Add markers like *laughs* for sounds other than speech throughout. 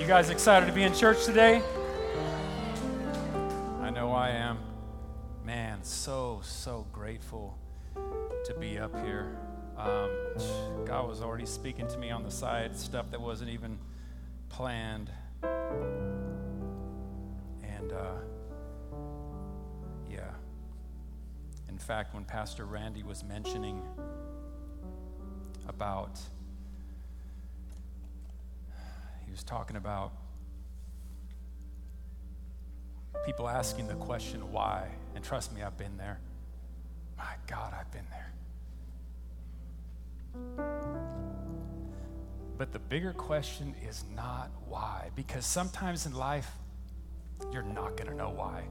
you guys excited to be in church today? I know I am. Man, so, so grateful to be up here. Um, God was already speaking to me on the side, stuff that wasn't even planned. And, uh, yeah. In fact, when Pastor Randy was mentioning about he was talking about people asking the question, why? And trust me, I've been there. My God, I've been there. But the bigger question is not why, because sometimes in life, you're not going to know why.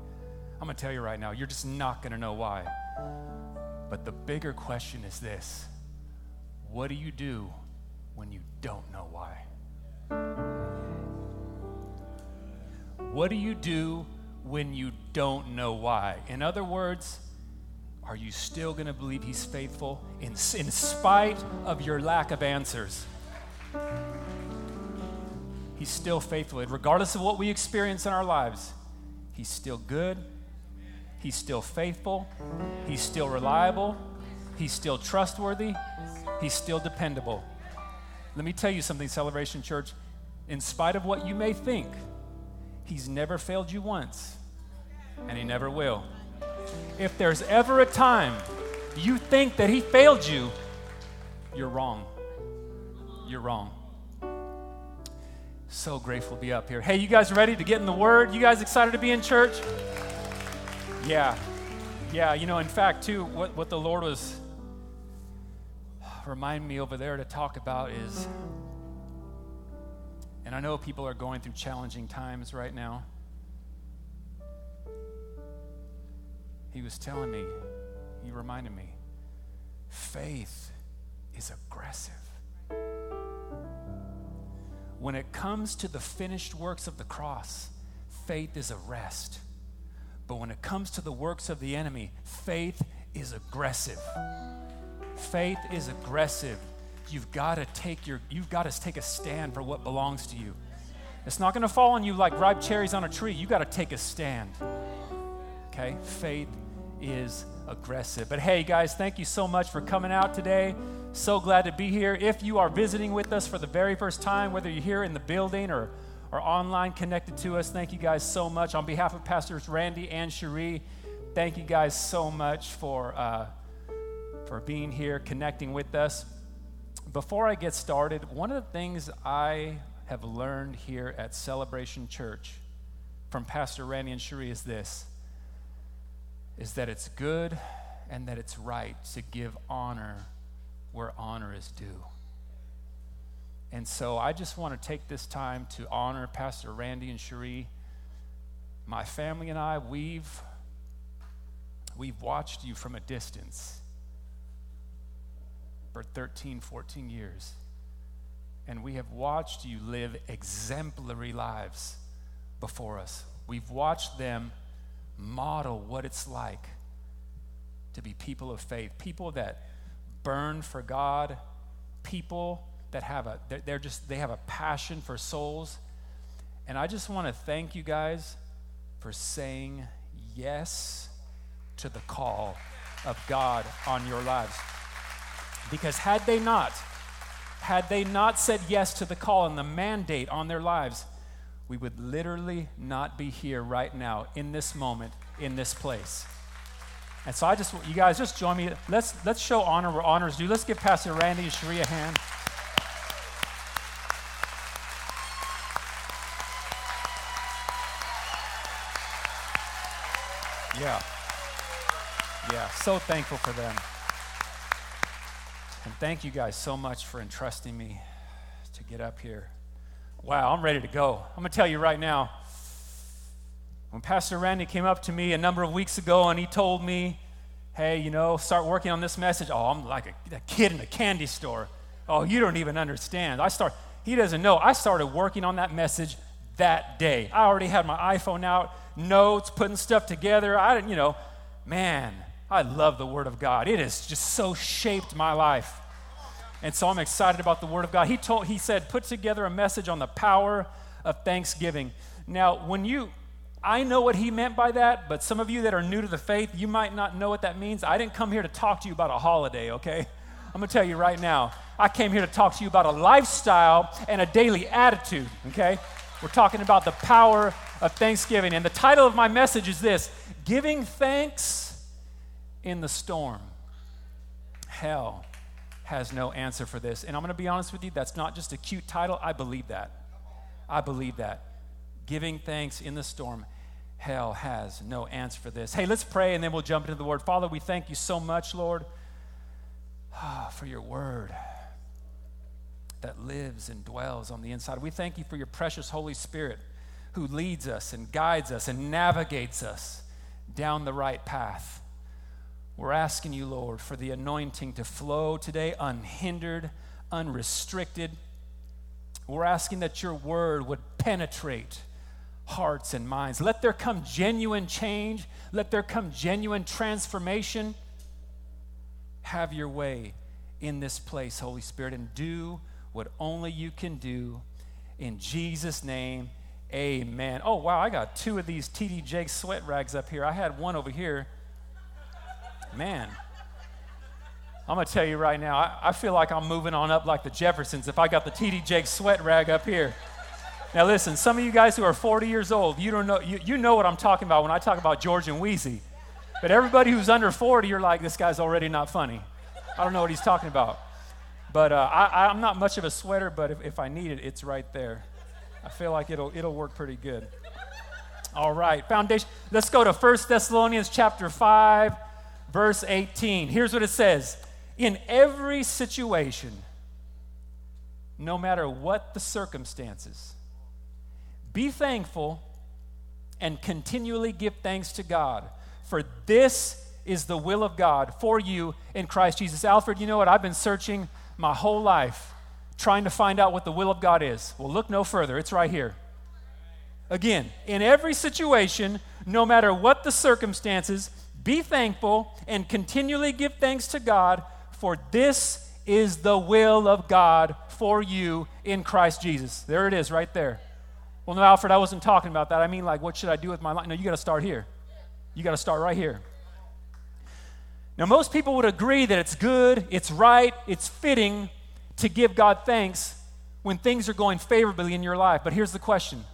I'm going to tell you right now, you're just not going to know why. But the bigger question is this what do you do when you don't know why? What do you do when you don't know why? In other words, are you still going to believe He's faithful in, in spite of your lack of answers? He's still faithful. Regardless of what we experience in our lives, He's still good. He's still faithful. He's still reliable. He's still trustworthy. He's still dependable. Let me tell you something, Celebration Church. In spite of what you may think, He's never failed you once, and He never will. If there's ever a time you think that He failed you, you're wrong. You're wrong. So grateful to be up here. Hey, you guys ready to get in the Word? You guys excited to be in church? Yeah. Yeah, you know, in fact, too, what, what the Lord was remind me over there to talk about is, and I know people are going through challenging times right now. He was telling me, he reminded me, faith is aggressive. When it comes to the finished works of the cross, faith is a rest. But when it comes to the works of the enemy, faith is aggressive. Faith is aggressive. You've got to take your you've got to take a stand for what belongs to you. It's not going to fall on you like ripe cherries on a tree. You got to take a stand. Okay? Faith is aggressive. But hey guys, thank you so much for coming out today. So glad to be here. If you are visiting with us for the very first time, whether you're here in the building or or online connected to us, thank you guys so much. On behalf of Pastors Randy and Cherie, thank you guys so much for uh, for being here, connecting with us. Before I get started, one of the things I have learned here at Celebration Church from Pastor Randy and Cherie is this is that it's good and that it's right to give honor where honor is due. And so I just want to take this time to honor Pastor Randy and Cherie. My family and I, we've we've watched you from a distance for 13, 14 years. And we have watched you live exemplary lives before us. We've watched them model what it's like to be people of faith, people that burn for God, people that have a they're just they have a passion for souls. And I just want to thank you guys for saying yes to the call of God on your lives. Because had they not, had they not said yes to the call and the mandate on their lives, we would literally not be here right now, in this moment, in this place. And so I just, you guys just join me. Let's, let's show honor where honor is due. Let's give Pastor Randy and Cherie a hand. Yeah. Yeah, so thankful for them. And thank you guys so much for entrusting me to get up here. Wow, I'm ready to go. I'm going to tell you right now. When Pastor Randy came up to me a number of weeks ago and he told me, hey, you know, start working on this message. Oh, I'm like a, a kid in a candy store. Oh, you don't even understand. I start, he doesn't know. I started working on that message that day. I already had my iPhone out, notes, putting stuff together. I didn't, you know, man, I love the Word of God. It has just so shaped my life. And so I'm excited about the Word of God. He told, he said, put together a message on the power of thanksgiving. Now, when you, I know what he meant by that, but some of you that are new to the faith, you might not know what that means. I didn't come here to talk to you about a holiday, okay? I'm gonna tell you right now. I came here to talk to you about a lifestyle and a daily attitude, okay? We're talking about the power of thanksgiving. And the title of my message is this Giving Thanks in the Storm. Hell has no answer for this. And I'm gonna be honest with you, that's not just a cute title. I believe that. I believe that. Giving thanks in the storm. Hell has no answer for this. Hey, let's pray and then we'll jump into the word. Father, we thank you so much, Lord ah, for your word that lives and dwells on the inside. We thank you for your precious Holy Spirit who leads us and guides us and navigates us down the right path. We're asking you, Lord, for the anointing to flow today unhindered, unrestricted. We're asking that your word would penetrate hearts and minds. Let there come genuine change, let there come genuine transformation have your way in this place, Holy Spirit, and do what only you can do. In Jesus' name, amen. Oh, wow, I got two of these TD Jakes sweat rags up here. I had one over here. Man, I'm going to tell you right now, I, I, feel like I'm moving on up like the Jeffersons if I got the TD Jakes sweat rag up here. Now, listen, some of you guys who are 40 years old, you, don't know, you, you know what I'm talking about when I talk about George and Weezy. But everybody who's under 40, you're like, this guy's already not funny. I don't know what he's talking about. But uh, I, am not much of a sweater, but if, if I need it, it's right there. I feel like it'll, it'll work pretty good. All right, foundation. Let's go to 1 Thessalonians chapter 5, verse 18. Here's what it says In every situation, no matter what the circumstances, be thankful and continually give thanks to God for this is the will of God for you in Christ Jesus. Alfred, you know what? I've been searching my whole life trying to find out what the will of God is. Well, look no further. It's right here. Again, in every situation, no matter what the circumstances, be thankful and continually give thanks to God, for this is the will of God for you in Christ Jesus. There it is, right there. Well, no, Alfred, I wasn't talking about that. I mean, like, what should I do with my life? No, you got to start here. You got to start right here. Now, most people would agree that it's good, it's right, it's fitting to give God thanks when things are going favorably in your life. But here's the question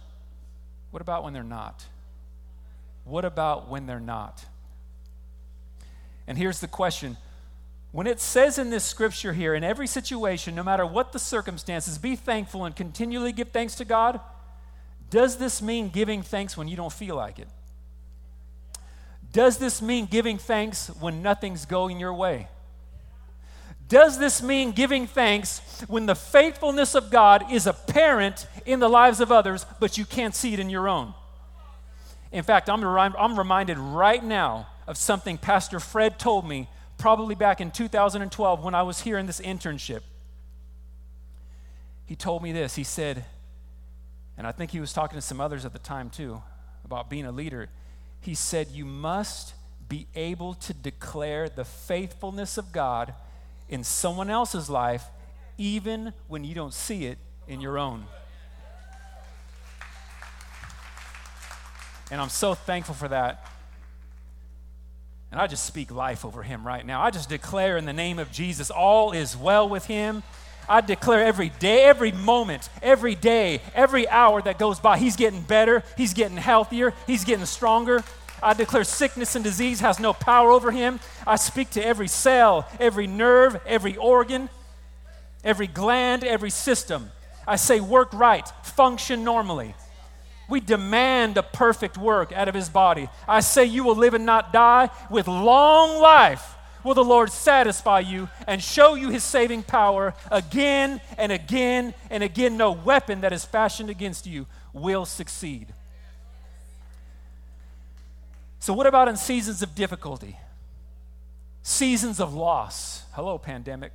what about when they're not? What about when they're not? And here's the question when it says in this scripture here, in every situation, no matter what the circumstances, be thankful and continually give thanks to God, does this mean giving thanks when you don't feel like it? Does this mean giving thanks when nothing's going your way? Does this mean giving thanks when the faithfulness of God is apparent in the lives of others, but you can't see it in your own? In fact, I'm, I'm reminded right now of something Pastor Fred told me probably back in 2012 when I was here in this internship. He told me this. He said, and I think he was talking to some others at the time too about being a leader he said, You must be able to declare the faithfulness of God in someone else's life, even when you don't see it in your own. And I'm so thankful for that. And I just speak life over him right now. I just declare in the name of Jesus, all is well with him. I declare every day, every moment, every day, every hour that goes by, he's getting better, he's getting healthier, he's getting stronger. I declare sickness and disease has no power over him. I speak to every cell, every nerve, every organ, every gland, every system. I say, work right, function normally. We demand a perfect work out of his body. I say, you will live and not die with long life will the Lord satisfy you and show you his saving power again and again and again. No weapon that is fashioned against you will succeed. So, what about in seasons of difficulty? Seasons of loss? Hello, pandemic.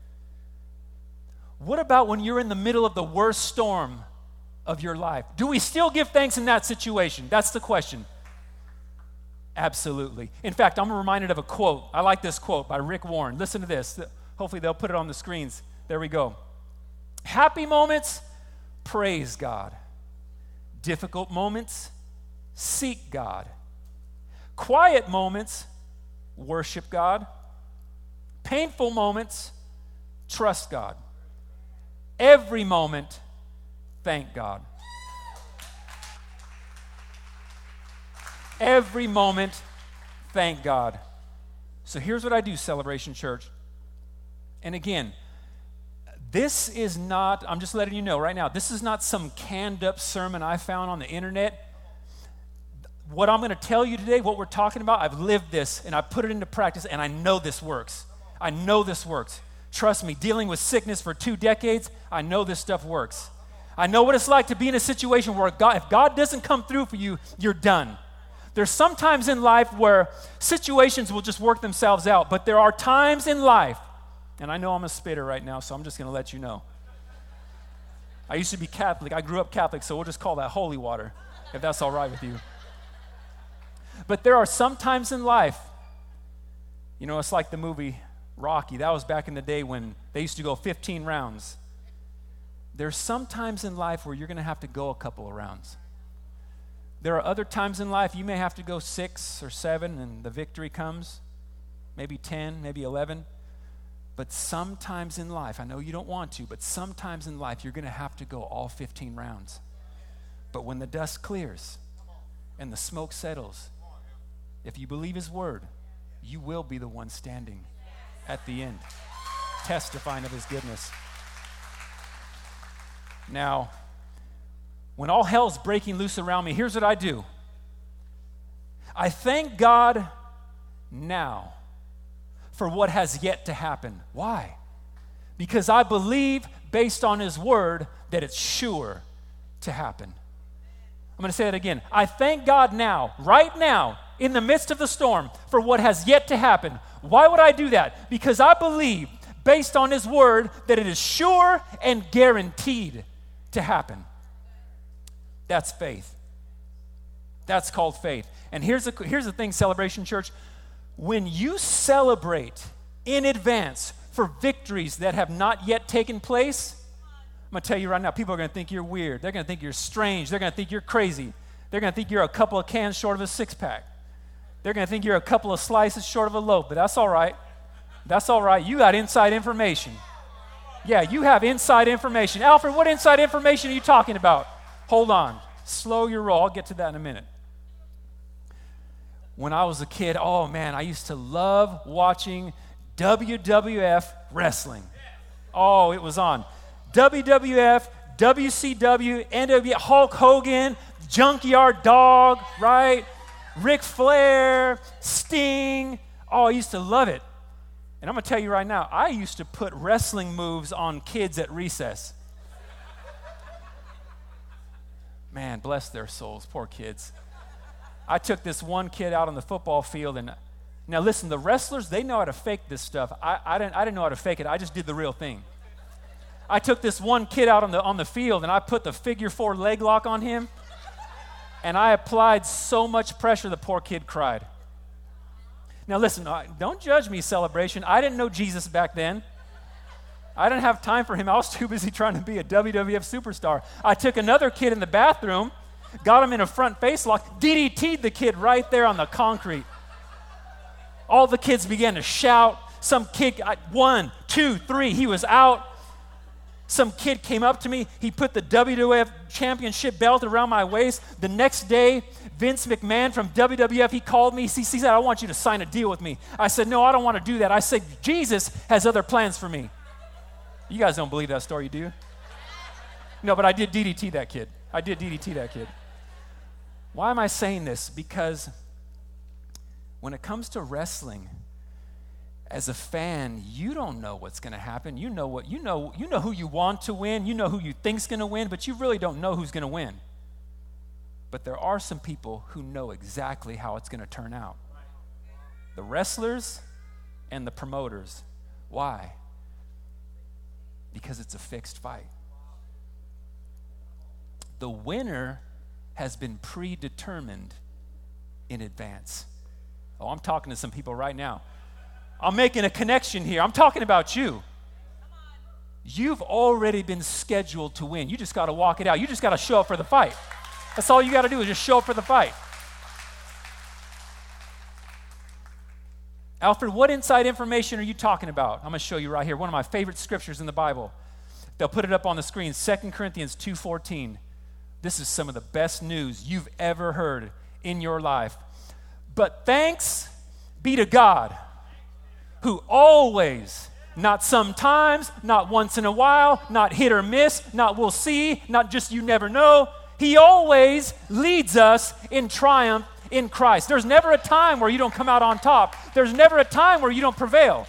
What about when you're in the middle of the worst storm of your life? Do we still give thanks in that situation? That's the question. Absolutely. In fact, I'm reminded of a quote. I like this quote by Rick Warren. Listen to this. Hopefully, they'll put it on the screens. There we go. Happy moments, praise God. Difficult moments, seek God. Quiet moments, worship God. Painful moments, trust God. Every moment, thank God. Every moment, thank God. So here's what I do, Celebration Church. And again, this is not, I'm just letting you know right now, this is not some canned up sermon I found on the internet. What I'm going to tell you today, what we're talking about, I've lived this and I put it into practice and I know this works. I know this works. Trust me, dealing with sickness for two decades, I know this stuff works. I know what it's like to be in a situation where God, if God doesn't come through for you, you're done. There's sometimes in life where situations will just work themselves out, but there are times in life and I know I'm a spitter right now, so I'm just going to let you know. I used to be Catholic. I grew up Catholic, so we'll just call that holy water, if that's all right with you. But there are some times in life, you know, it's like the movie Rocky. That was back in the day when they used to go 15 rounds. There's some times in life where you're going to have to go a couple of rounds. There are other times in life you may have to go six or seven and the victory comes, maybe 10, maybe 11. But sometimes in life, I know you don't want to, but sometimes in life, you're going to have to go all 15 rounds. But when the dust clears and the smoke settles, if you believe His word, you will be the one standing at the end, testifying of His goodness. Now, when all hell's breaking loose around me, here's what I do I thank God now for what has yet to happen. Why? Because I believe, based on His word, that it's sure to happen. I'm going to say that again. I thank God now, right now, in the midst of the storm, for what has yet to happen. Why would I do that? Because I believe, based on His word, that it is sure and guaranteed to happen. That's faith. That's called faith. And here's the, here's the thing, Celebration Church when you celebrate in advance for victories that have not yet taken place, I'm going to tell you right now, people are going to think you're weird. They're going to think you're strange. They're going to think you're crazy. They're going to think you're a couple of cans short of a six pack. They're going to think you're a couple of slices short of a loaf, but that's all right. That's all right. You got inside information. Yeah, you have inside information. Alfred, what inside information are you talking about? Hold on. Slow your roll. I'll get to that in a minute when I was a kid, oh man, I used to love watching WWF wrestling. Oh, it was on. WWF, WCW, NW, Hulk Hogan, Junkyard Dog, right? Ric Flair, Sting. Oh, I used to love it. And I'm going to tell you right now, I used to put wrestling moves on kids at recess. Man, bless their souls, poor kids. I took this one kid out on the football field and now listen, the wrestlers, they know how to fake this stuff. I, I, didn't, I didn't know how to fake it. I just did the real thing. I took this one kid out on the, on the field and I put the figure four leg lock on him and I applied so much pressure the poor kid cried. Now listen, don't judge me, celebration. I didn't know Jesus back then. I didn't have time for him. I was too busy trying to be a WWF superstar. I took another kid in the bathroom got him in a front face lock, DDT'd the kid right there on the concrete. All the kids began to shout. Some kid, one, two, three, he was out. Some kid came up to me. He put the WWF championship belt around my waist. The next day, Vince McMahon from WWF, he called me. He, said, I want you to sign a deal with me. I said, No, I don't want to do that. I said, Jesus has other plans for me. You guys don't believe that story, do you? No, but I did DDT that kid. I did DDT that kid. Why am I saying this? Because when it comes to wrestling, as a fan, you don't know what's going to happen. You know what you know. You know who you want to win. You know who you think's going to win, but you really don't know who's going to win. But there are some people who know exactly how it's going to turn out. The wrestlers and the promoters. Why? Because it's a fixed fight. The winner has been predetermined in advance. Oh, I'm talking to some people right now. I'm making a connection here. I'm talking about you. You've already been scheduled to win. You just got to walk it out. You just got to show up for the fight. That's all you got to do is just show up for the fight. Alfred, what inside information are you talking about? I'm going to show you right here. One of my favorite scriptures in the Bible. They'll put it up on the screen. 2 Corinthians 2:14. This is some of the best news you've ever heard in your life. But thanks be to God who always not sometimes, not once in a while, not hit or miss, not we'll see, not just you never know. He always leads us in triumph in Christ. There's never a time where you don't come out on top, there's never a time where you don't prevail.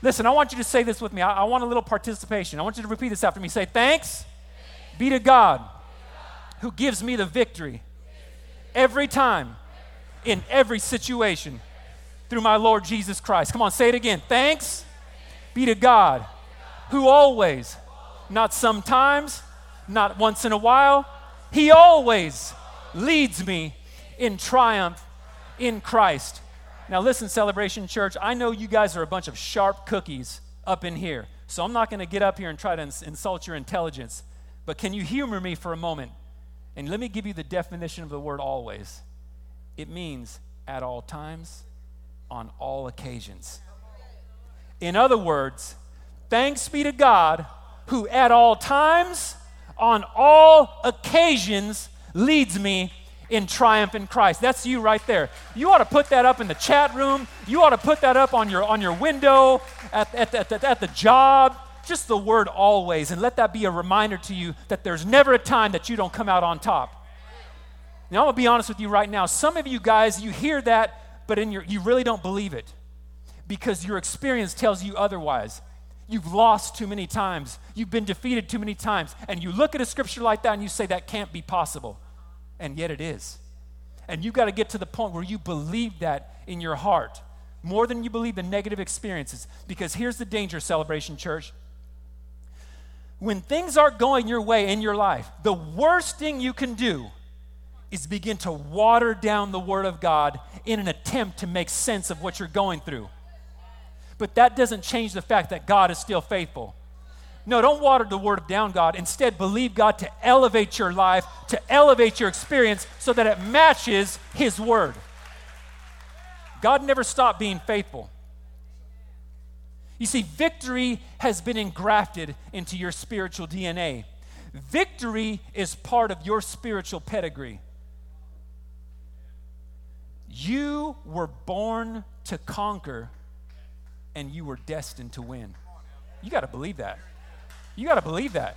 Listen, I want you to say this with me. I, I want a little participation. I want you to repeat this after me. Say, Thanks be to God who gives me the victory every time in every situation through my Lord Jesus Christ. Come on, say it again. Thanks be to God who always, not sometimes, not once in a while, He always leads me in triumph in Christ. Now, listen, Celebration Church, I know you guys are a bunch of sharp cookies up in here, so I'm not going to get up here and try to ins- insult your intelligence. But can you humor me for a moment? And let me give you the definition of the word always it means at all times, on all occasions. In other words, thanks be to God who at all times, on all occasions, leads me in triumph in Christ. That's you right there. You ought to put that up in the chat room. You ought to put that up on your, on your window, at, at, at, at the job. Just the word always. And let that be a reminder to you that there's never a time that you don't come out on top. Now, I'm going to be honest with you right now. Some of you guys, you hear that, but in your, you really don't believe it because your experience tells you otherwise. You've lost too many times. You've been defeated too many times. And you look at a scripture like that and you say, that can't be possible and yet it is. And you've got to get to the point where you believe that in your heart more than you believe the negative experiences. Because here's the danger, Celebration Church. When things aren't going your way in your life, the worst thing you can do is begin to water down the Word of God in an attempt to make sense of what you're going through. But that doesn't change the fact that God is still faithful. No, don't water the word of down, God. Instead, believe God to elevate your life, to elevate your experience so that it matches His word. God never stopped being faithful. You see, victory has been engrafted into your spiritual DNA. Victory is part of your spiritual pedigree. You were born to conquer, and you were destined to win. You got to believe that. You got to believe that.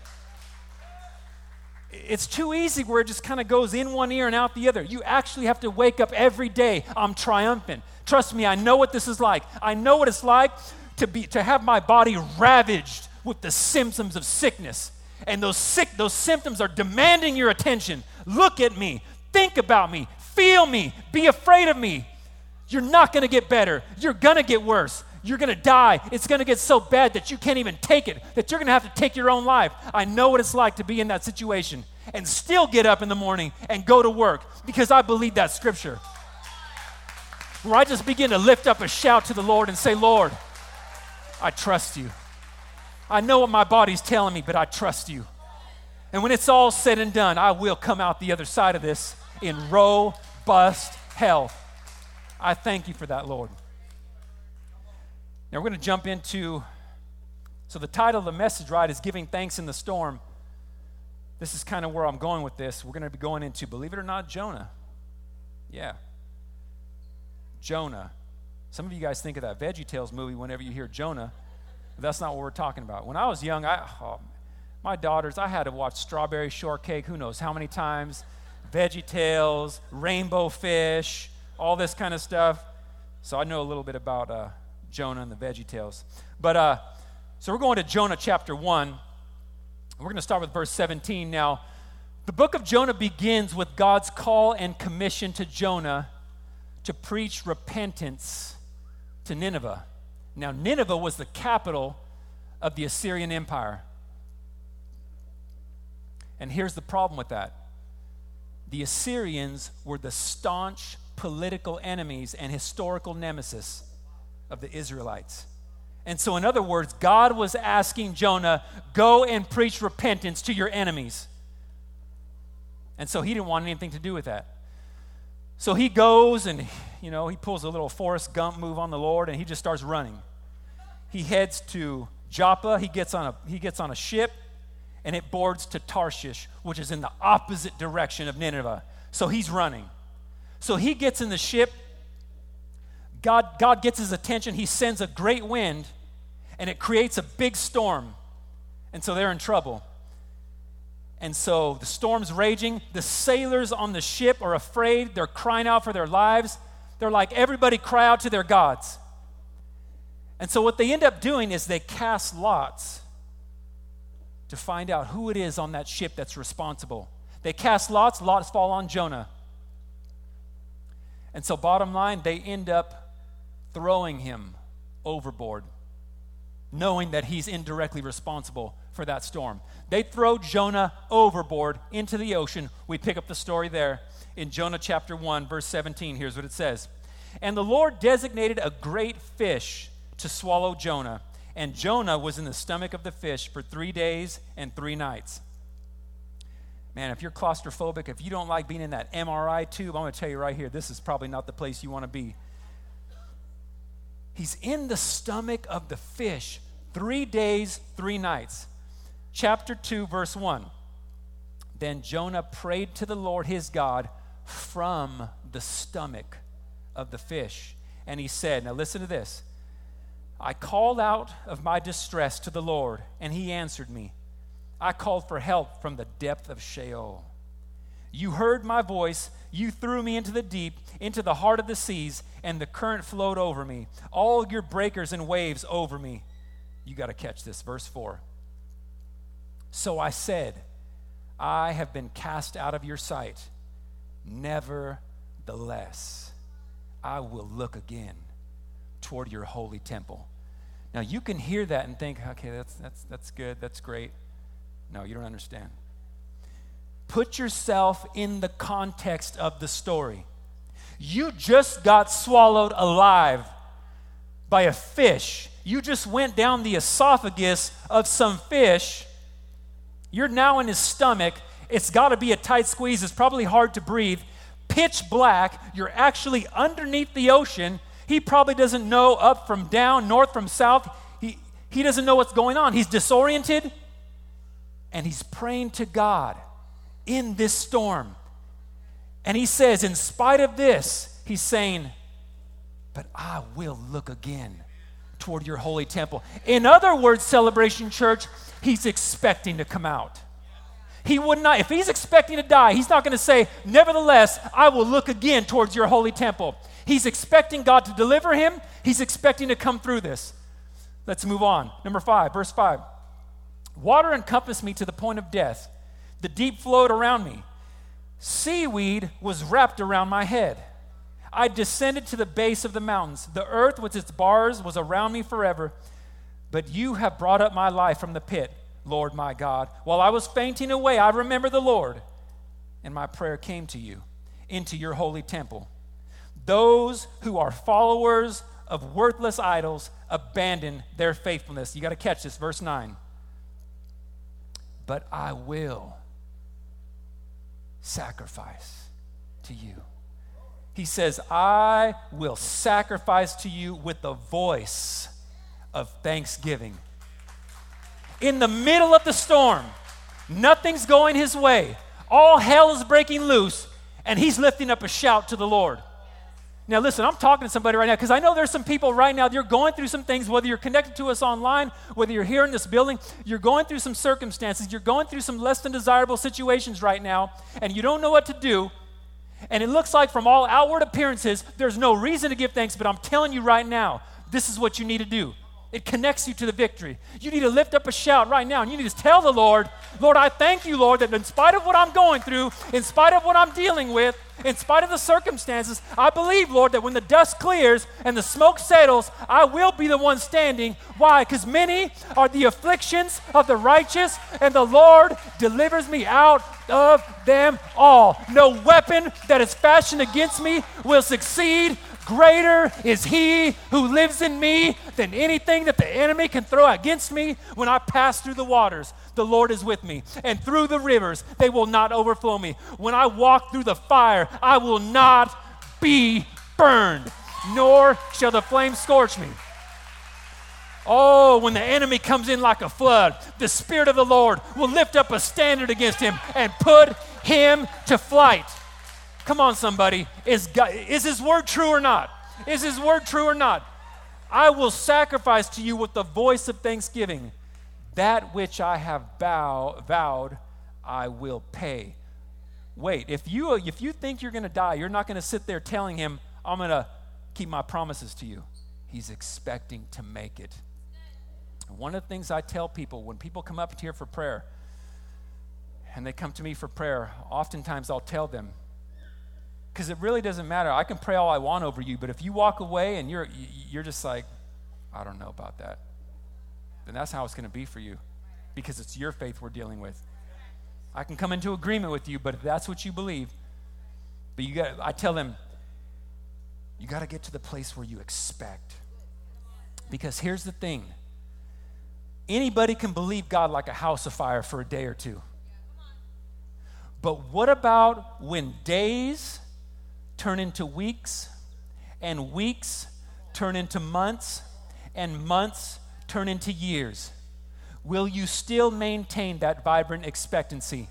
It's too easy where it just kind of goes in one ear and out the other. You actually have to wake up every day. I'm triumphant. Trust me, I know what this is like. I know what it's like to be to have my body ravaged with the symptoms of sickness. And those sick those symptoms are demanding your attention. Look at me. Think about me. Feel me. Be afraid of me. You're not going to get better. You're going to get worse. You're going to die. It's going to get so bad that you can't even take it, that you're going to have to take your own life. I know what it's like to be in that situation and still get up in the morning and go to work because I believe that scripture. Where I just begin to lift up a shout to the Lord and say, Lord, I trust you. I know what my body's telling me, but I trust you. And when it's all said and done, I will come out the other side of this in robust health. I thank you for that, Lord. Now we're going to jump into. So the title of the message, right, is Giving Thanks in the Storm. This is kind of where I'm going with this. We're going to be going into, believe it or not, Jonah. Yeah. Jonah. Some of you guys think of that Veggie Tales movie whenever you hear Jonah. That's not what we're talking about. When I was young, I, oh, my daughters, I had to watch Strawberry Shortcake, who knows how many times, Veggie Tales, Rainbow Fish, all this kind of stuff. So I know a little bit about uh, Jonah and the Veggie Tales. But uh, so we're going to Jonah chapter 1. We're going to start with verse 17. Now, the book of Jonah begins with God's call and commission to Jonah to preach repentance to Nineveh. Now, Nineveh was the capital of the Assyrian Empire. And here's the problem with that the Assyrians were the staunch political enemies and historical nemesis of the Israelites. And so, in other words, God was asking Jonah, go and preach repentance to your enemies. And so he didn't want anything to do with that. So he goes and, you know, he pulls a little Forrest Gump move on the Lord and he just starts running. He heads to Joppa. He gets on a, he gets on a ship and it boards to Tarshish, which is in the opposite direction of Nineveh. So he's running. So he gets in the ship. God, God gets his attention. He sends a great wind and it creates a big storm. And so they're in trouble. And so the storm's raging. The sailors on the ship are afraid. They're crying out for their lives. They're like, everybody cry out to their gods. And so what they end up doing is they cast lots to find out who it is on that ship that's responsible. They cast lots, lots fall on Jonah. And so, bottom line, they end up throwing him overboard, knowing that he's indirectly responsible for that storm. They throw Jonah overboard into the ocean. We pick up the story there in Jonah chapter 1, verse 17. Here's what it says And the Lord designated a great fish to swallow Jonah, and Jonah was in the stomach of the fish for three days and three nights. Man, if you're claustrophobic, if you don't like being in that MRI tube, I'm going to tell you right here, this is probably not the place you want to be. He's in the stomach of the fish three days, three nights chapter 2, verse 1. Then Jonah prayed to the Lord his God from the stomach of the fish. And he said, Now listen to this. I called out of my distress to the Lord, and he answered me. I called for help from the depth of Sheol. You heard my voice. You threw me into the deep, into the heart of the seas, and the current flowed over me. All your breakers and waves over me. You got to catch this. Verse 4. So I said, I have been cast out of your sight. Nevertheless, I will look again toward your holy temple. Now you can hear that and think, okay, that's, that's, that's good, that's great. No, you don't understand. Put yourself in the context of the story. You just got swallowed alive by a fish. You just went down the esophagus of some fish you're now in his stomach. It's got to be a tight squeeze. It's probably hard to breathe. Pitch black. You're actually underneath the ocean. He probably doesn't know up from down, north from south. He, he doesn't know what's going on. He's disoriented and he's praying to God in this storm. And he says, in spite of this, he's saying, But I will look again toward your holy temple. In other words, Celebration Church, he's expecting to come out. He would not, if he's expecting to die, he's not going to say, Nevertheless, I will look again towards your holy temple. He's expecting God to deliver him, he's expecting to come through this. Let's move on. Number five, verse five. Water encompassed me to the point of death, the deep flowed around me. Seaweed was wrapped around my head. I descended to the base of the mountains. The earth with its bars was around me forever. But you have brought up my life from the pit, Lord my God. While I was fainting away, I remember the Lord, and my prayer came to you into your holy temple. Those who are followers of worthless idols abandon their faithfulness. You got to catch this, verse 9. But I will sacrifice to you. He says, I will sacrifice to you with the voice of thanksgiving. In the middle of the storm, nothing's going his way. All hell is breaking loose, and he's lifting up a shout to the Lord. Now, listen, I'm talking to somebody right now because I know there's some people right now, you're going through some things, whether you're connected to us online, whether you're here in this building, you're going through some circumstances, you're going through some less than desirable situations right now, and you don't know what to do. And it looks like from all outward appearances, there's no reason to give thanks, but I'm telling you right now, this is what you need to do. It connects you to the victory. You need to lift up a shout right now, and you need to tell the Lord, Lord, I thank you, Lord, that in spite of what I'm going through, in spite of what I'm dealing with, in spite of the circumstances, I believe, Lord, that when the dust clears and the smoke settles, I will be the one standing. Why? Because many are the afflictions of the righteous, and the Lord delivers me out of them all. No weapon that is fashioned against me will succeed Greater is he who lives in me than anything that the enemy can throw against me. When I pass through the waters, the Lord is with me. And through the rivers, they will not overflow me. When I walk through the fire, I will not be burned, nor shall the flame scorch me. Oh, when the enemy comes in like a flood, the Spirit of the Lord will lift up a standard against him and put him to flight. Come on, somebody. Is, God, is his word true or not? Is his word true or not? I will sacrifice to you with the voice of thanksgiving. That which I have bow, vowed, I will pay. Wait, if you, if you think you're going to die, you're not going to sit there telling him, I'm going to keep my promises to you. He's expecting to make it. One of the things I tell people when people come up here for prayer, and they come to me for prayer, oftentimes I'll tell them, because it really doesn't matter. I can pray all I want over you, but if you walk away and you're, you're just like, I don't know about that, then that's how it's going to be for you, because it's your faith we're dealing with. I can come into agreement with you, but if that's what you believe, but you got, I tell them, you got to get to the place where you expect. Because here's the thing anybody can believe God like a house of fire for a day or two. But what about when days turn into weeks, and weeks turn into months, and months turn into years? Will you still maintain that vibrant expectancy?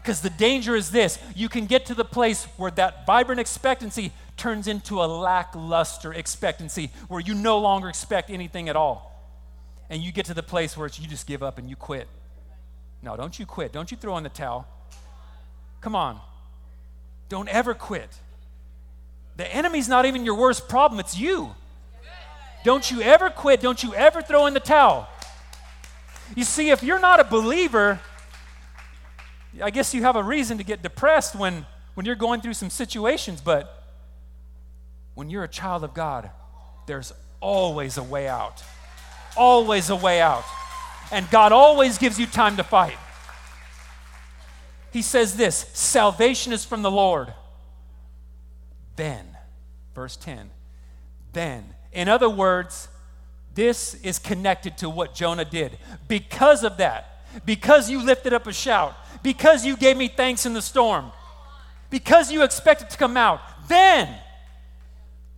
Because the danger is this you can get to the place where that vibrant expectancy turns into a lackluster expectancy, where you no longer expect anything at all and you get to the place where you just give up and you quit. No, don't you quit. Don't you throw in the towel. Come on. Don't ever quit. The enemy's not even your worst problem, it's you. Don't you ever quit. Don't you ever throw in the towel. You see, if you're not a believer, I guess you have a reason to get depressed when, when you're going through some situations, but when you're a child of God, there's always a way out always a way out. And God always gives you time to fight. He says this salvation is from the Lord. Then, verse 10, then. In other words, this is connected to what Jonah did. Because of that, because you lifted up a shout, because you gave me thanks in the storm, because you expected to come out, then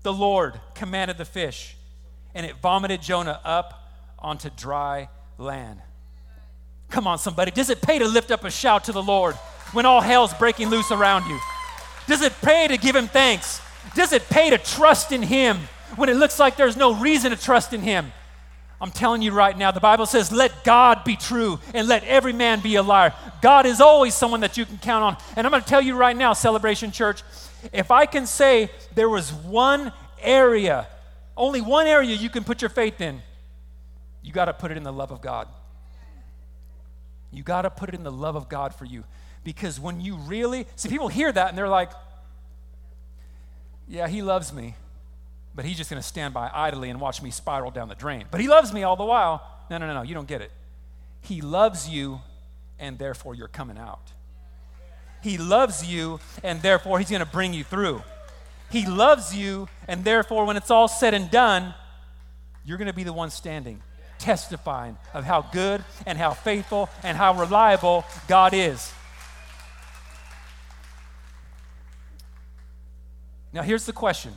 the Lord commanded the fish, and it vomited Jonah up onto dry land. Come on, somebody. Does it pay to lift up a shout to the Lord when all hell's breaking loose around you? Does it pay to give Him thanks? Does it pay to trust in Him when it looks like there's no reason to trust in Him? I'm telling you right now, the Bible says, let God be true and let every man be a liar. God is always someone that you can count on. And I'm going to tell you right now, Celebration Church, if I can say there was one area, only one area you can put your faith in, you got to put it in the love of God. You got to put it in the love of God for you. Because when you really, see, people hear that and they're like, yeah, he loves me, but he's just going to stand by idly and watch me spiral down the drain. But he loves me all the while. No, no, no, no, you don't get it. He loves you, and therefore you're coming out. He loves you, and therefore he's going to bring you through. He loves you, and therefore when it's all said and done, you're going to be the one standing testifying of how good and how faithful and how reliable God is. Now, here's the question.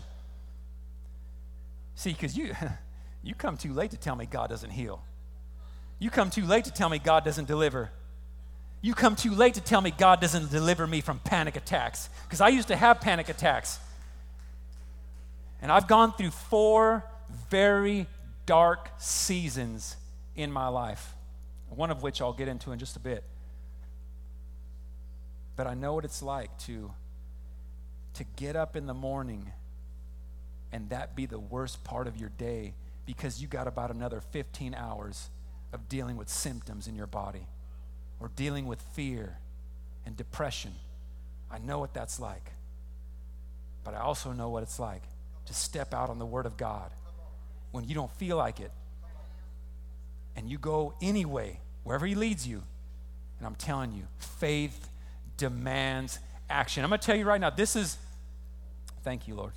See, because you, *laughs* you come too late to tell me God doesn't heal. You come too late to tell me God doesn't deliver. You come too late to tell me God doesn't deliver me from panic attacks. Because I used to have panic attacks. And I've gone through four very dark seasons in my life, one of which I'll get into in just a bit. But I know what it's like to, to get up in the morning and that be the worst part of your day because you got about another 15 hours of dealing with symptoms in your body or dealing with fear and depression. I know what that's like. But I also know what it's like to step out on the Word of God when you don't feel like it. And you go anyway, wherever He leads you. And I'm telling you, faith demands action. I'm going to tell you right now, this is, thank you, Lord.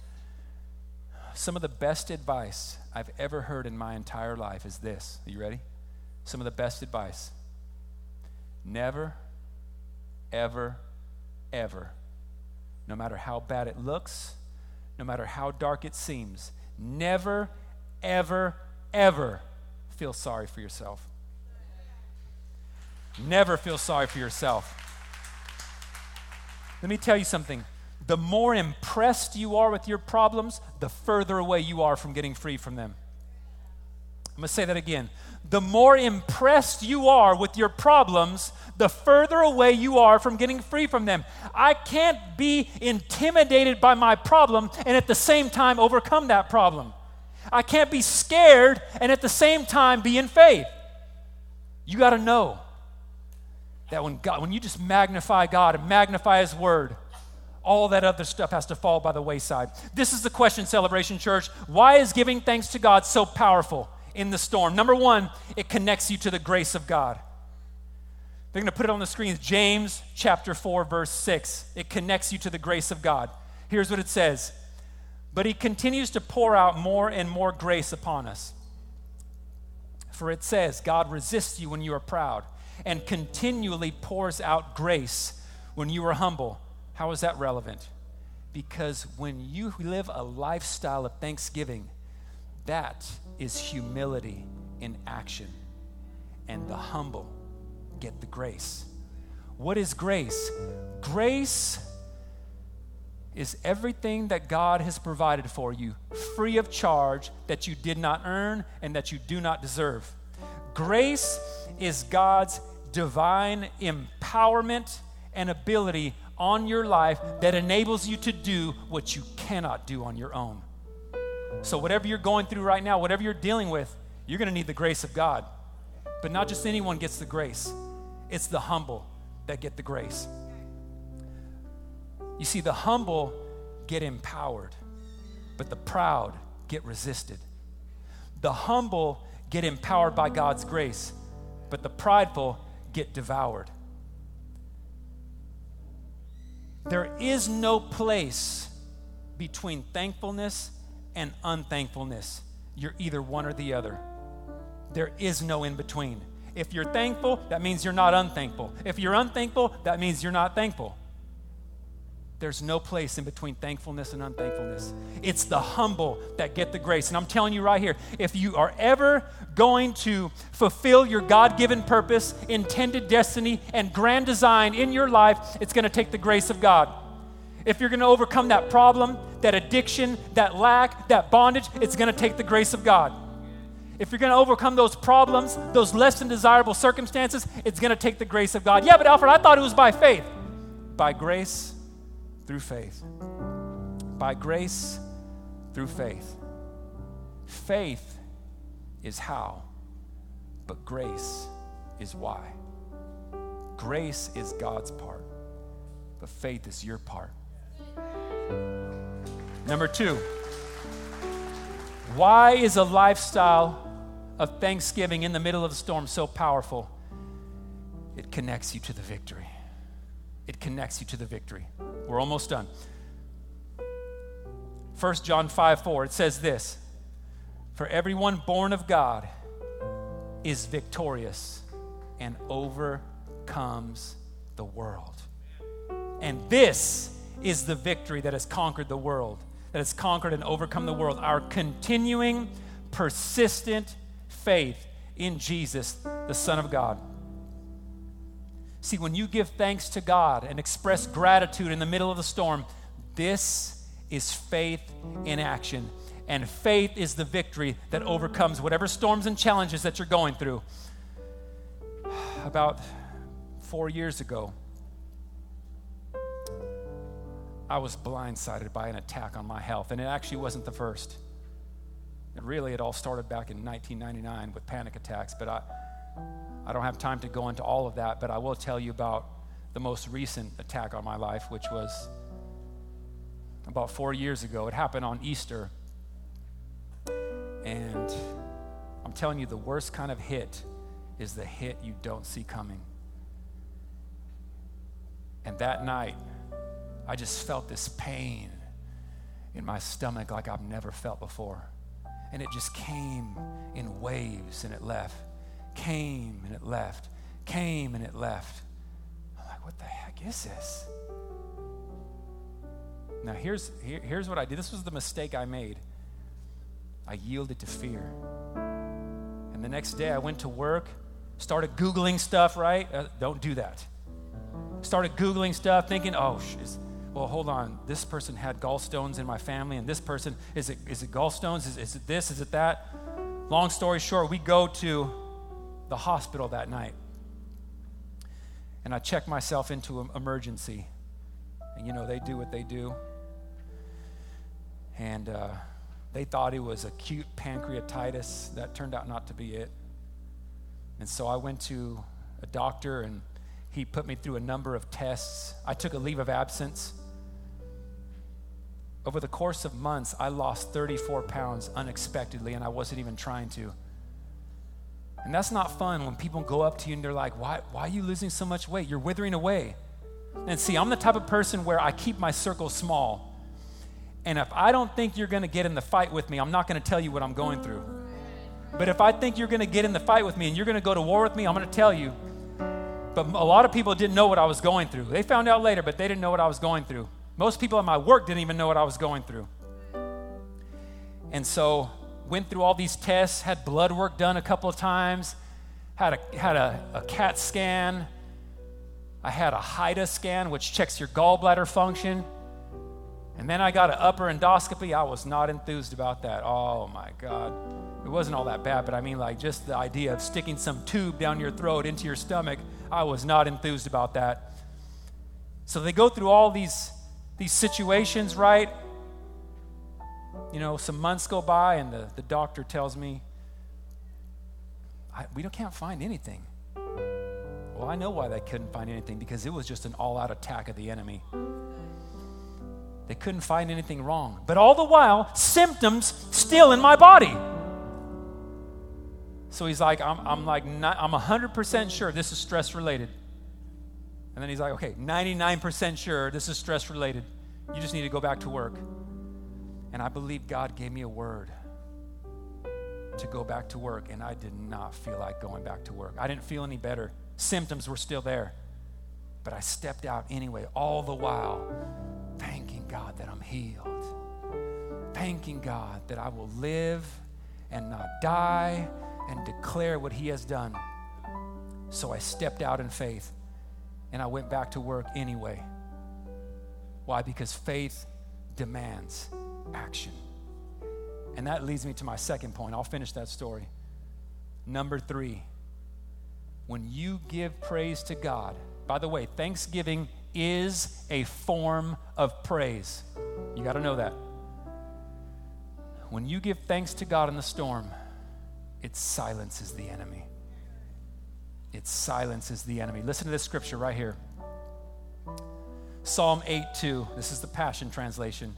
some of the best advice I've ever heard in my entire life is this. Are you ready? Some of the best advice. Never, ever, ever, no matter how bad it looks, no matter how dark it seems, never, ever, ever feel sorry for yourself. Never feel sorry for yourself. Let me tell you something. The more impressed you are with your problems, the further away you are from getting free from them. I'm going to say that again. The more impressed you are with your problems, the further away you are from getting free from them. I can't be intimidated by my problem and at the same time overcome that problem. I can't be scared and at the same time be in faith. You got to know that when God, when you just magnify God and magnify His Word, all that other stuff has to fall by the wayside. This is the question, Celebration Church. Why is giving thanks to God so powerful in the storm? Number one, it connects you to the grace of God. They're going to put it on the screen. James chapter 4, verse 6. It connects you to the grace of God. Here's what it says But He continues to pour out more and more grace upon us. For it says, God resists you when you are proud and continually pours out grace when you are humble. How is that relevant? Because when you live a lifestyle of thanksgiving, that is humility in action. And the humble get the grace. What is grace? Grace is everything that God has provided for you, free of charge, that you did not earn and that you do not deserve. Grace is God's divine empowerment and ability on your life that enables you to do what you cannot do on your own. So, whatever you're going through right now, whatever you're dealing with, you're going to need the grace of God. But not just anyone gets the grace, it's the humble that get the grace. You see, the humble get empowered, but the proud get resisted. The humble get empowered by God's grace, but the prideful get devoured. There is no place between thankfulness and unthankfulness. You're either one or the other. There is no in between. If you're thankful, that means you're not unthankful. If you're unthankful, that means you're not thankful. There's no place in between thankfulness and unthankfulness. It's the humble that get the grace. And I'm telling you right here if you are ever going to fulfill your God given purpose, intended destiny, and grand design in your life, it's going to take the grace of God. If you're going to overcome that problem, that addiction, that lack, that bondage, it's going to take the grace of God. If you're going to overcome those problems, those less than desirable circumstances, it's going to take the grace of God. Yeah, but Alfred, I thought it was by faith. By grace through faith. By grace through faith. Faith is how, but grace is why. Grace is God's part, but faith is your part. Number two, why is a lifestyle of thanksgiving in the middle of the storm so powerful? It connects you to the victory. It connects you to the victory. We're almost done. 1 John 5 4, it says this For everyone born of God is victorious and overcomes the world. And this is the victory that has conquered the world, that has conquered and overcome the world. Our continuing, persistent faith in Jesus, the Son of God. See, when you give thanks to God and express gratitude in the middle of the storm, this is faith in action. And faith is the victory that overcomes whatever storms and challenges that you're going through. *sighs* About four years ago, I was blindsided by an attack on my health, and it actually wasn't the first. And really, it all started back in 1999 with panic attacks, but I, I don't have time to go into all of that, but I will tell you about the most recent attack on my life, which was about four years ago. It happened on Easter. And I'm telling you, the worst kind of hit is the hit you don't see coming. And that night, I just felt this pain in my stomach like I've never felt before. And it just came in waves and it left. Came and it left. Came and it left. I'm like, what the heck is this? Now, here's, here, here's what I did. This was the mistake I made. I yielded to fear. And the next day I went to work, started Googling stuff, right? Uh, don't do that. Started Googling stuff, thinking, oh, sh- well, hold on. This person had gallstones in my family, and this person, is it, is it gallstones? Is, is it this? Is it that? Long story short, we go to the hospital that night. And I checked myself into an emergency. And you know, they do what they do. And uh, they thought it was acute pancreatitis. That turned out not to be it. And so I went to a doctor, and he put me through a number of tests. I took a leave of absence. Over the course of months, I lost 34 pounds unexpectedly, and I wasn't even trying to. And that's not fun when people go up to you and they're like, why, why are you losing so much weight? You're withering away. And see, I'm the type of person where I keep my circle small. And if I don't think you're going to get in the fight with me, I'm not going to tell you what I'm going through. But if I think you're going to get in the fight with me and you're going to go to war with me, I'm going to tell you. But a lot of people didn't know what I was going through. They found out later, but they didn't know what I was going through. Most people at my work didn't even know what I was going through. And so went through all these tests, had blood work done a couple of times, had a, had a, a CAT scan. I had a HIDA scan, which checks your gallbladder function. And then I got an upper endoscopy. I was not enthused about that. Oh my God. It wasn't all that bad, but I mean, like, just the idea of sticking some tube down your throat into your stomach, I was not enthused about that. So they go through all these, these situations, right? You know, some months go by and the, the doctor tells me, we don't, can't find anything. Well, I know why they couldn't find anything because it was just an all out attack of the enemy. They couldn't find anything wrong. But all the while, symptoms still in my body. So he's like, I'm, I'm like, not, I'm 100% sure this is stress related. And then he's like, okay, 99% sure this is stress related. You just need to go back to work. And I believe God gave me a word to go back to work, and I did not feel like going back to work. I didn't feel any better. Symptoms were still there. But I stepped out anyway, all the while thanking God that I'm healed, thanking God that I will live and not die and declare what He has done. So I stepped out in faith and I went back to work anyway. Why? Because faith demands action. And that leads me to my second point. I'll finish that story. Number three, when you give praise to God, by the way, thanksgiving is a form of praise. You got to know that. When you give thanks to God in the storm, it silences the enemy. It silences the enemy. Listen to this scripture right here Psalm 8 2. This is the Passion Translation.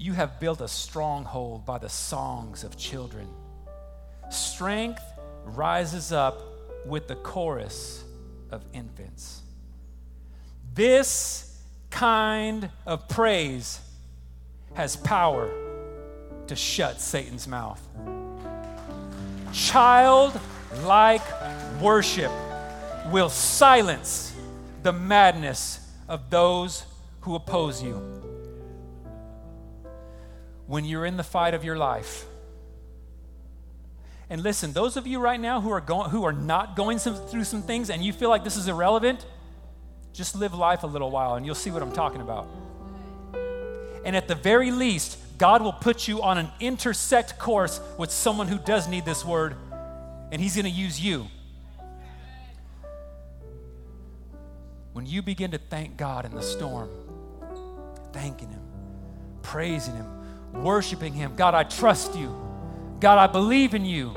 You have built a stronghold by the songs of children. Strength rises up with the chorus of infants. This kind of praise has power to shut Satan's mouth. Childlike worship will silence the madness of those who oppose you when you're in the fight of your life. And listen, those of you right now who are going who are not going some, through some things and you feel like this is irrelevant, just live life a little while and you'll see what I'm talking about. And at the very least, God will put you on an intersect course with someone who does need this word, and He's going to use you. When you begin to thank God in the storm, thanking Him, praising Him, worshiping Him. God, I trust you. God, I believe in you.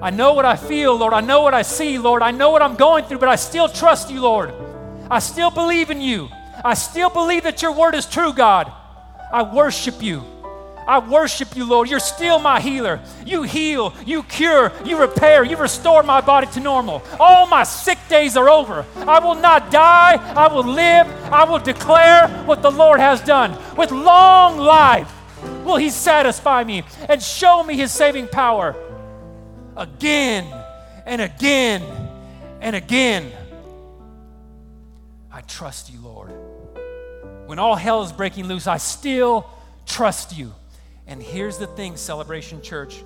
I know what I feel, Lord. I know what I see, Lord. I know what I'm going through, but I still trust you, Lord. I still believe in you. I still believe that your word is true, God. I worship you. I worship you, Lord. You're still my healer. You heal, you cure, you repair, you restore my body to normal. All my sick days are over. I will not die. I will live. I will declare what the Lord has done. With long life will He satisfy me and show me His saving power again and again and again. I trust you, Lord. When all hell is breaking loose, I still trust you. And here's the thing, Celebration Church.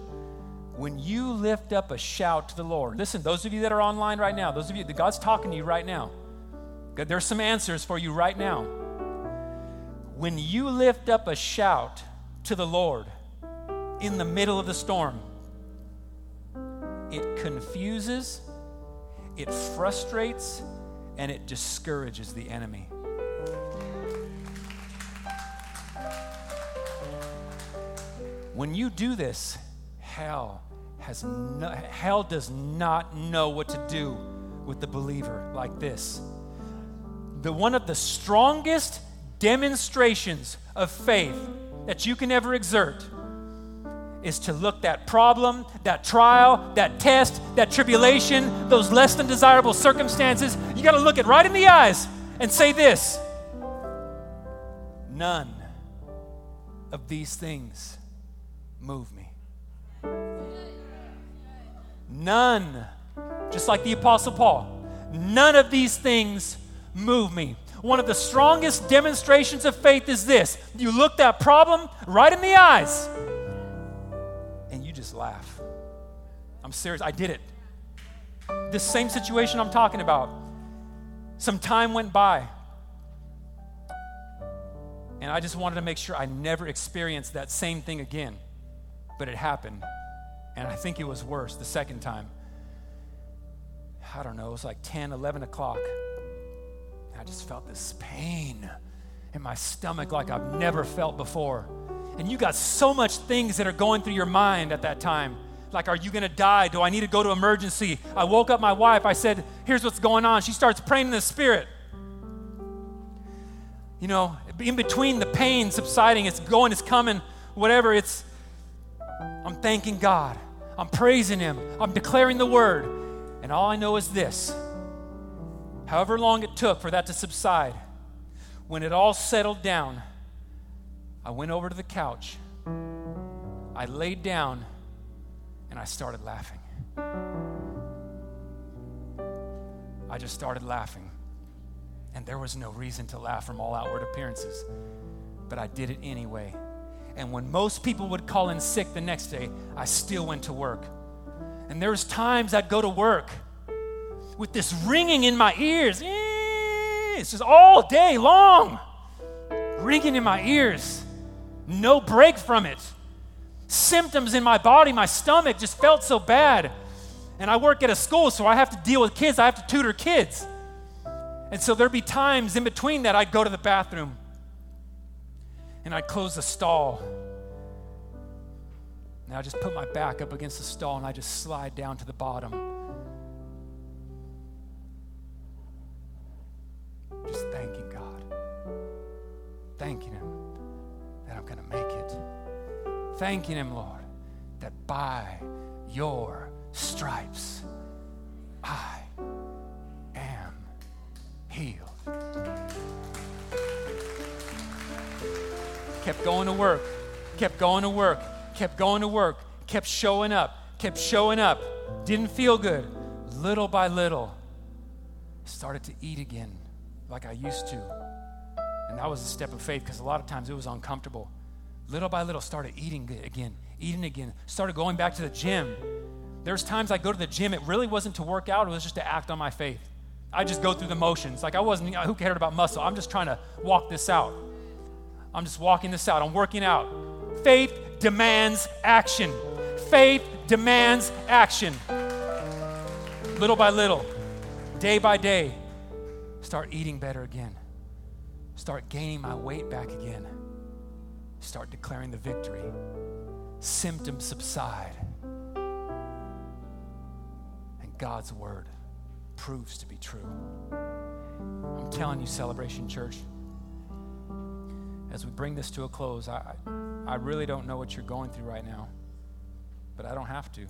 When you lift up a shout to the Lord, listen, those of you that are online right now, those of you, that God's talking to you right now. There's some answers for you right now. When you lift up a shout to the Lord in the middle of the storm, it confuses, it frustrates, and it discourages the enemy. When you do this, hell has no, hell does not know what to do with the believer like this. The one of the strongest demonstrations of faith that you can ever exert is to look that problem, that trial, that test, that tribulation, those less than desirable circumstances, you got to look it right in the eyes and say this None of these things move me. None, just like the Apostle Paul, none of these things move me. One of the strongest demonstrations of faith is this you look that problem right in the eyes and you just laugh. I'm serious, I did it. This same situation I'm talking about. Some time went by. And I just wanted to make sure I never experienced that same thing again but it happened. And I think it was worse the second time. I don't know, it was like 10, 11 o'clock. I just felt this pain in my stomach like I've never felt before. And you got so much things that are going through your mind at that time. Like, are you gonna die? Do I need to go to emergency? I woke up my wife. I said, Here's what's going on. She starts praying in the spirit. You know, in between the pain subsiding, it's going, it's coming, whatever, it's I'm thanking God. I'm praising Him. I'm declaring the word. And all I know is this however long it took for that to subside, when it all settled down, I went over to the couch. I laid down and I started laughing. I just started laughing. And there was no reason to laugh from all outward appearances, but I did it anyway. And when most people would call in sick the next day, I still went to work. And there was times I'd go to work with this ringing in my ears. Eh, it's just all day long, ringing in my ears. No break from it. Symptoms in my body, my stomach just felt so bad. And I work at a school, so I have to deal with kids. I have to tutor kids. And so there'd be times in between that I'd go to the bathroom and I'd close the stall. And I just put my back up against the stall and I just slide down to the bottom. Just thanking God. Thanking Him that I'm going to make it. Thanking Him, Lord, that by your stripes I am healed. kept going to work, kept going to work, kept going to work, kept showing up, kept showing up. Didn't feel good. Little by little, started to eat again like I used to. And that was a step of faith because a lot of times it was uncomfortable. Little by little, started eating again, eating again, started going back to the gym. There's times I go to the gym, it really wasn't to work out, it was just to act on my faith. I just go through the motions. Like I wasn't, who cared about muscle? I'm just trying to walk this out. I'm just walking this out. I'm working out. Faith demands action. Faith demands action. Little by little, day by day, start eating better again. Start gaining my weight back again. Start declaring the victory. Symptoms subside. And God's word proves to be true. I'm telling you, Celebration Church as we bring this to a close, I, I really don't know what you're going through right now, but I don't have to.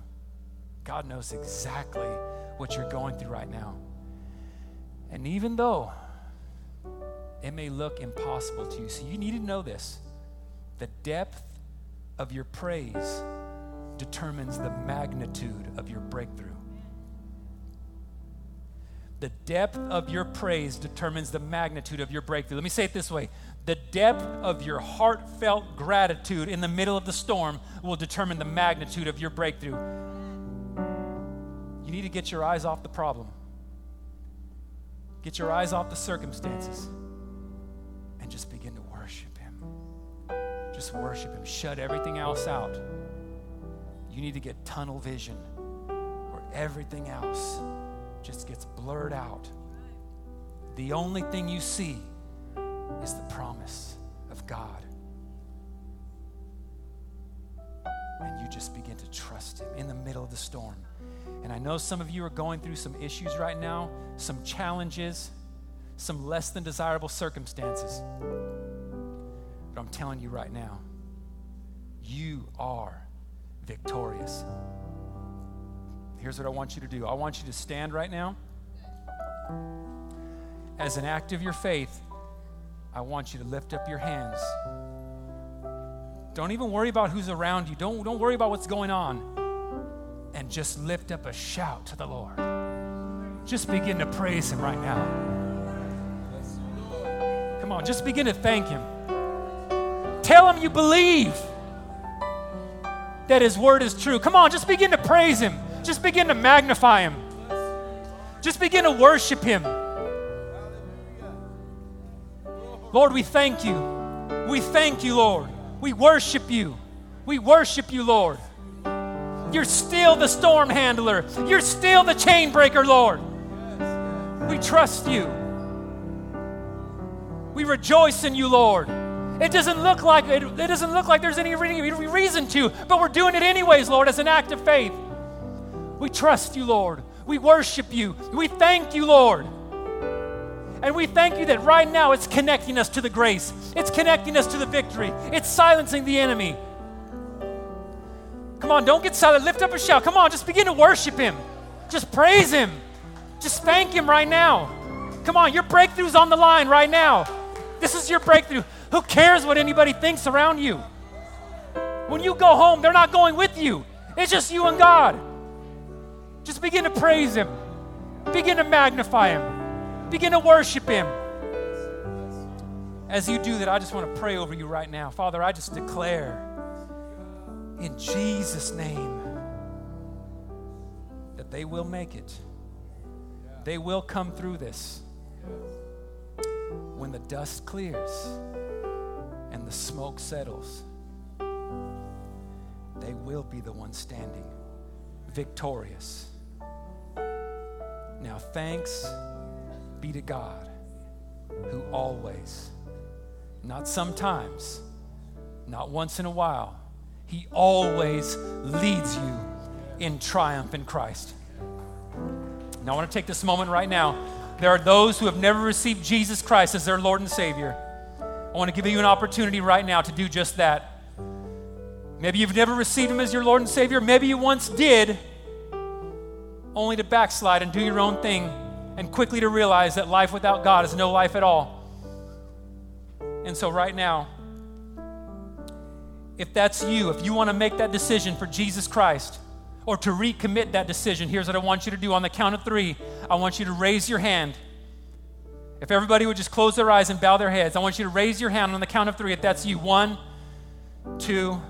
God knows exactly what you're going through right now. And even though it may look impossible to you, so you need to know this the depth of your praise determines the magnitude of your breakthrough. The depth of your praise determines the magnitude of your breakthrough. Let me say it this way the depth of your heartfelt gratitude in the middle of the storm will determine the magnitude of your breakthrough. You need to get your eyes off the problem, get your eyes off the circumstances, and just begin to worship Him. Just worship Him. Shut everything else out. You need to get tunnel vision where everything else just gets blurred out. The only thing you see is the promise of God. And you just begin to trust Him in the middle of the storm. And I know some of you are going through some issues right now, some challenges, some less than desirable circumstances. But I'm telling you right now, you are victorious. Here's what I want you to do I want you to stand right now. As an act of your faith, I want you to lift up your hands. Don't even worry about who's around you. Don't, don't worry about what's going on. And just lift up a shout to the Lord. Just begin to praise Him right now. Come on, just begin to thank Him. Tell Him you believe that His word is true. Come on, just begin to praise Him. Just begin to magnify Him. Just begin to worship Him. Lord, we thank you. We thank you, Lord. We worship you. We worship you, Lord. You're still the storm handler. You're still the chain breaker, Lord. We trust you. We rejoice in you, Lord. It doesn't look like it, it doesn't look like there's any reason to, but we're doing it anyways, Lord, as an act of faith. We trust you, Lord. We worship you. We thank you, Lord. And we thank you that right now it's connecting us to the grace, it's connecting us to the victory, it's silencing the enemy. Come on, don't get silent. Lift up a shout. Come on, just begin to worship Him. Just praise Him. Just thank Him right now. Come on, your breakthrough's on the line right now. This is your breakthrough. Who cares what anybody thinks around you? When you go home, they're not going with you. It's just you and God. Just begin to praise Him, begin to magnify Him, begin to worship Him. As you do that, I just want to pray over you right now. Father, I just declare in Jesus' name that they will make it. They will come through this when the dust clears and the smoke settles, they will be the ones standing victorious. Now, thanks be to God who always, not sometimes, not once in a while, He always leads you in triumph in Christ. Now, I want to take this moment right now. There are those who have never received Jesus Christ as their Lord and Savior. I want to give you an opportunity right now to do just that. Maybe you've never received Him as your Lord and Savior. Maybe you once did, only to backslide and do your own thing and quickly to realize that life without God is no life at all. And so, right now, if that's you, if you want to make that decision for Jesus Christ or to recommit that decision, here's what I want you to do. On the count of three, I want you to raise your hand. If everybody would just close their eyes and bow their heads, I want you to raise your hand on the count of three if that's you. One, two,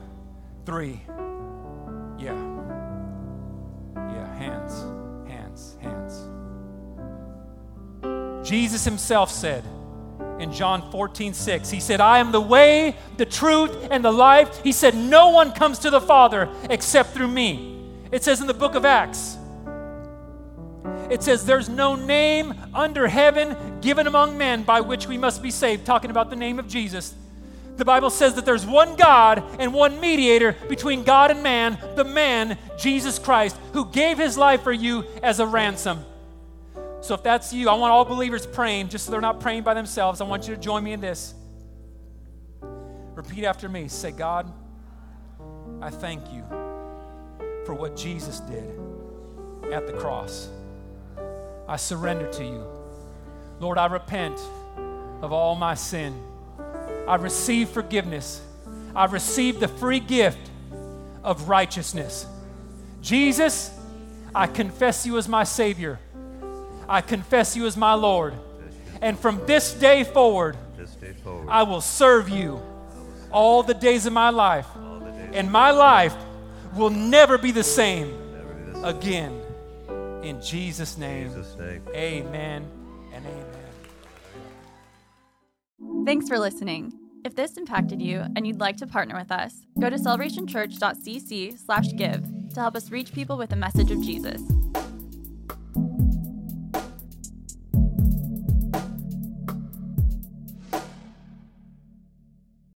three. Yeah. Yeah, hands, hands, hands. Jesus himself said in John 14, 6, He said, I am the way, the truth, and the life. He said, No one comes to the Father except through me. It says in the book of Acts, it says, There's no name under heaven given among men by which we must be saved, talking about the name of Jesus. The Bible says that there's one God and one mediator between God and man, the man, Jesus Christ, who gave his life for you as a ransom. So if that's you, I want all believers praying, just so they're not praying by themselves. I want you to join me in this. Repeat after me. Say, God, I thank you for what Jesus did at the cross. I surrender to you. Lord, I repent of all my sin. I receive forgiveness. I receive the free gift of righteousness. Jesus, I confess you as my Savior. I confess you as my Lord. And from this day forward, This day forward, I will serve you all the days of my life. And my life will never be the same never be the same. again. In Jesus' name, Jesus' name. amen and amen. Thanks for listening. If this impacted you and you'd like to partner with us, go to celebrationchurch.cc/give to help us reach people with the message of Jesus.